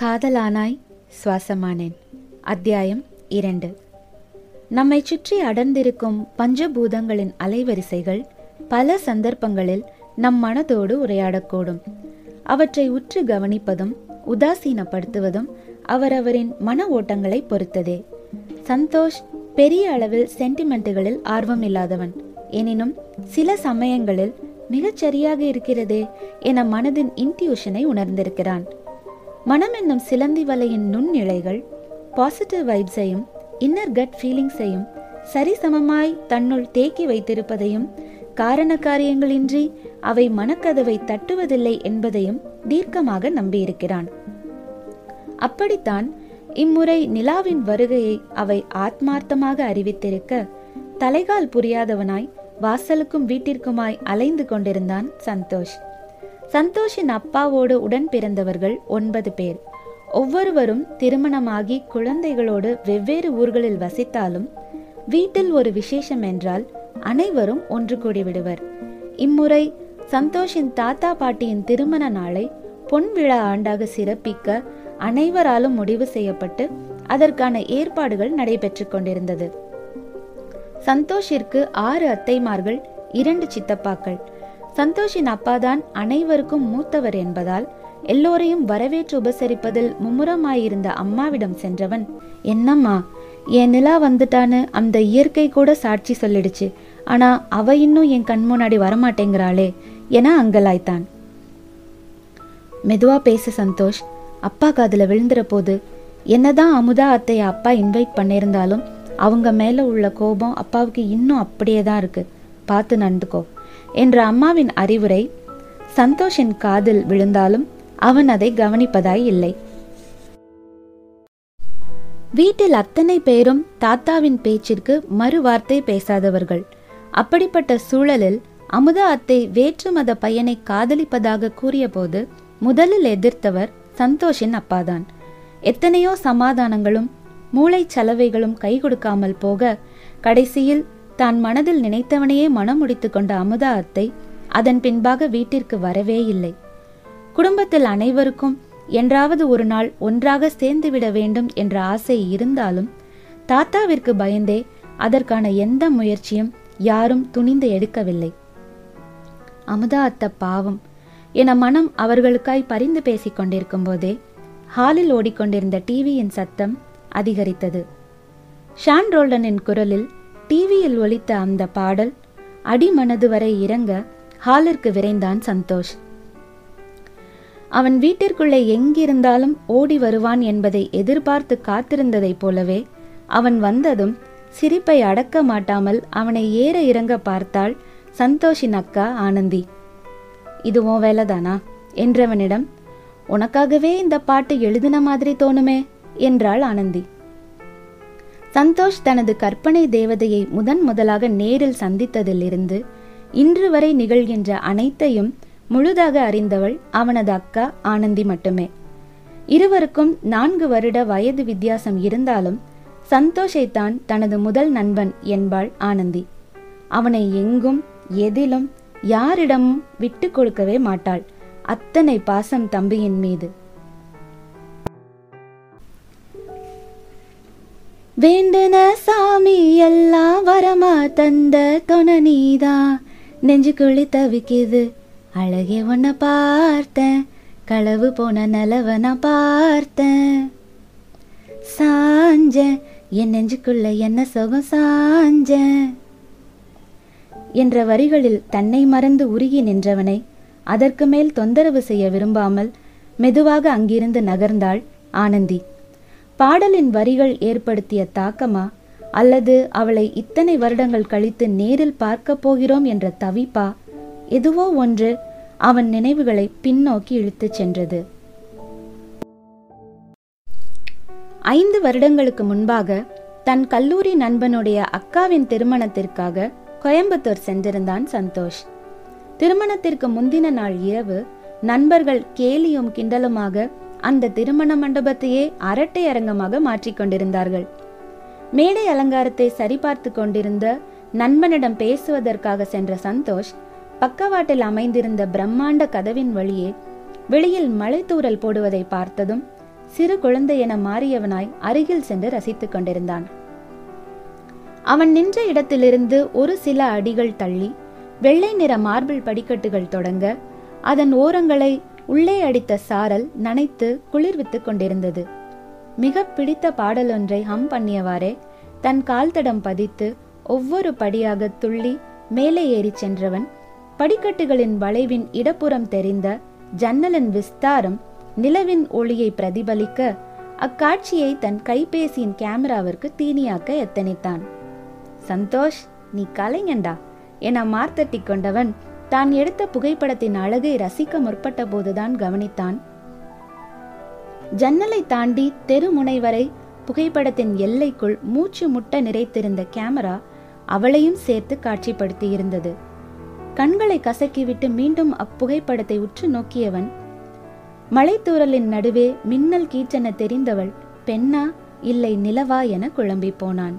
காதலானாய் சுவாசமானேன். அத்தியாயம் இரண்டு. நம்மை சுற்றி அடர்ந்திருக்கும் பஞ்சபூதங்களின் அலைவரிசைகள் பல சந்தர்ப்பங்களில் நம் மனதோடு உரையாடக்கூடும். அவற்றை உற்று கவனிப்பதும் உதாசீனப்படுத்துவதும் அவரவரின் மன ஓட்டங்களை பொறுத்ததே. சந்தோஷ் பெரிய அளவில் சென்டிமெண்ட்டுகளில் ஆர்வம் இல்லாதவன் எனினும் சில சமயங்களில் மிகச் சரியாக இருக்கிறதே என மனதின் இன்டியூஷனை உணர்ந்திருக்கிறான். மனம் என்னும் சிலந்தி வலையின் நுண்ணிழைகள் பாசிட்டிவ் வைப்ஸையும் இன்னர் கட் ஃபீலிங்ஸையும் சரிசமமாய் தன்னுள் தேக்கி வைத்திருப்பதையும் காரண காரியங்களின்றி அவை மனக்கதவை தட்டுவதில்லை என்பதையும் தீர்க்கமாக நம்பியிருக்கிறான். அப்படித்தான் இம்முறை நிலாவின் வருகையை அவை ஆத்மார்த்தமாக அறிவித்திருக்க தலைகால் புரியாதவனாய் வாசலுக்கும் வீட்டிற்குமாய் அலைந்து கொண்டிருந்தான் சந்தோஷ். சந்தோஷின் அப்பாவோடு உடன் பிறந்தவர்கள் ஒன்பது பேர். ஒவ்வொருவரும் திருமணமாகி குழந்தைகளோடு வெவ்வேறு ஊர்களில் வசித்தாலும் வீட்டில் ஒரு விசேஷம் என்றால் அனைவரும் ஒன்று கூடி விடுவர். இம்முறை சந்தோஷின் தாத்தா பாட்டியின் திருமண நாளை பொன் விழா ஆண்டாக சிறப்பிக்க அனைவராலும் முடிவு செய்யப்பட்டு அதற்கான ஏற்பாடுகள் நடைபெற்று கொண்டிருந்தது. சந்தோஷிற்கு ஆறு அத்தைமார்கள் இரண்டு சித்தப்பாக்கள். சந்தோஷின் அப்பாதான் அனைவருக்கும் மூத்தவர் என்பதால் எல்லோரையும் வரவேற்று உபசரிப்பதில் மும்முரமாயிருந்த அம்மாவிடம் சென்றவன் என்னம்மா என் நிலா வந்துட்டான்னு அந்த இயற்கை கூட சாட்சி சொல்லிடுச்சு. ஆனா அவ இன்னும் என் கண் முன்னாடி வரமாட்டேங்கிறாளே என அங்கலாய்த்தான். மெதுவா பேசு சந்தோஷ். அப்பா காதுல விழுந்துற போது என்னதான் அமுதா அத்தைய அப்பா இன்வைட் பண்ணியிருந்தாலும் அவங்க மேல உள்ள கோபம் அப்பாவுக்கு இன்னும் அப்படியே தான் இருக்கு. பார்த்து நடந்துக்கோ. என்ற அம்மாவின் அறிவுரை சந்தோஷின் காதில் விழுந்தாலும் அவன் அதை கவனிப்பதாய் இல்லை. வீட்டில் அத்தனை பேரும் தாத்தாவின் பேச்சிற்கு மறுவார்த்தை பேசாதவர்கள். அப்படிப்பட்ட சூழலில் அமுதா அத்தை வேற்று மத பையனை காதலிப்பதாக கூறியபோது முதலில் எதிர்த்தவர் சந்தோஷின் அப்பாதான். எத்தனையோ சமாதானங்களும் மூளை சலவைகளும் கை கொடுக்காமல் போக கடைசியில் தான் மனதில் நினைத்தவனையே மனம் முடித்து கொண்ட அமுதா அத்தை அதன் பின்பாக வீட்டிற்கு வரவே இல்லை. குடும்பத்தில் அனைவருக்கும் என்றாவது ஒரு நாள் ஒன்றாக சேர்ந்துவிட வேண்டும் என்ற ஆசை இருந்தாலும் தாத்தாவிற்கு பயந்தே அதற்கான எந்த முயற்சியும் யாரும் துணிந்து எடுக்கவில்லை. அமுதா அத்த பாவம். என மனம் அவர்களுக்காய் பரிந்து பேசிக் கொண்டிருக்கும் போதே ஹாலில் ஓடிக்கொண்டிருந்த டிவியின் சத்தம் அதிகரித்தது. ஷான் ரோல்டனின் குரலில் டிவியில் ஒலித்த அந்த பாடல் அடிமனது வரை இறங்க ஹாலிற்கு விரைந்தான் சந்தோஷ். அவன் வீட்டிற்குள்ளே எங்கிருந்தாலும் ஓடி வருவான் என்பதை எதிர்பார்த்து காத்திருந்ததைப் போலவே அவன் வந்ததும் சிரிப்பை அடக்க மாட்டாமல் அவனை ஏற இறங்க பார்த்தாள் சந்தோஷின் அக்கா ஆனந்தி. இது உன் வேலைதானா? என்றவனிடம் உனக்காகவே இந்த பாட்டு எழுதின மாதிரி தோணுமே என்றாள் ஆனந்தி. சந்தோஷ் தனது கற்பனை தேவதையை முதன் முதலாக நேரில் சந்தித்ததிலிருந்து இன்று வரை நிகழ்கின்ற அனைத்தையும் முழுதாக அறிந்தவள் அவனது அக்கா ஆனந்தி மட்டுமே. இருவருக்கும் நான்கு வருட வயது வித்தியாசம் இருந்தாலும் சந்தோஷைத்தான் தனது முதல் நண்பன் என்பாள் ஆனந்தி. அவனை எங்கும் எதிலும் யாரிடமும் விட்டு கொடுக்கவே மாட்டாள். அத்தனை பாசம் தம்பியின் மீது. வேண்டுன சாமி எல்லாம் வரமா தந்த தொண நீதா. நெஞ்சுக்குழி தவிக்குது அழகே உன்னை பார்த்தேன். களவு போன நிலவை நான் பார்த்தேன். சாஞ்சேன் என் நெஞ்சுக்குள்ள என்ன சுகம் சாஞ்சேன். என்ற வரிகளில் தன்னை மறந்து உருகி நின்றவனை அதற்கு மேல் தொந்தரவு செய்ய விரும்பாமல் மெதுவாக அங்கிருந்து நகர்ந்தாள் ஆனந்தி. பாடலின் வரிகள் ஏற்படுத்திய தாக்கமா? அல்லது அவளை இத்தனை வருடங்கள் கழித்து நேரில் பார்க்க போகிறோம் என்ற தவிப்பா? எதுவோ ஒன்று அவன் நினைவுகளை பின்னோக்கி இழுத்துச் சென்றது. ஐந்து வருடங்களுக்கு முன்பாக தன் கல்லூரி நண்பனுடைய அக்காவின் திருமணத்திற்காக கோயம்புத்தூர் சென்றிருந்தான் சந்தோஷ். திருமணத்திற்கு முந்தின நாள் இரவு நண்பர்கள் கேலியும் கிண்டலுமாக அந்த திருமண மண்டபத்தையே அரட்டை அரங்கமாக மாற்றிக்கொண்டிருந்தார்கள் மேடை அலங்காரத்தை சரிபார்த்து கொண்டிருந்த நண்பனிடம் பேசுவதற்காக சென்ற சந்தோஷ் பக்கவாட்டில் அமைந்திருந்த பிரம்மாண்ட கதவின் வழியே வெளியில் மலைத்தூரல் போடுவதை பார்த்ததும் சிறு குழந்தை என மாறியவனாய் அருகில் சென்று ரசித்துக் கொண்டிருந்தான். அவன் நின்ற இடத்திலிருந்து ஒரு சில அடிகள் தள்ளி வெள்ளை நிற மார்பிள் படிக்கட்டுகள் தொடங்க அதன் ஓரங்களை உள்ளே அடித்த சாரல் நனைத்து குளிர்வித்துக் கொண்டிருந்தது. மிக பிடித்த பாடலொன்றை ஹம் பண்ணியவாறே தன் கால் தடம் பதித்து ஒவ்வொரு படியாக துள்ளி மேலே ஏறிச் சென்றவன் படிக்கட்டுகளின் வளைவின் இடப்புறம் தெரிந்த ஜன்னலின் விஸ்தாரம் நிலவின் ஒளியை பிரதிபலிக்க அக்காட்சியை தன் கைபேசியின் கேமராவிற்கு தீனியாக்க எத்தனித்தான். சந்தோஷ் நீ கலைஞண்டா என மார்த்தட்டி கொண்டவன் தான் எடுத்த புகைப்படத்தின் அழகை ரசிக்க முற்பட்ட போதுதான் கவனித்தான். ஜன்னலை தாண்டி தெருமுனை வரை புகைப்படத்தின் எல்லைக்குள் மூச்சு முட்ட நிறைத்திருந்த கேமரா அவளையும் சேர்த்து காட்சிப்படுத்தி இருந்தது கண்களை கசக்கிவிட்டு மீண்டும் அப்புகைப்படத்தை உற்று நோக்கியவன் மலைத்தூரலின் நடுவே மின்னல் கீச்சென தெரிந்தவள் பெண்ணா இல்லை நிலவா என குழம்பி போனான்.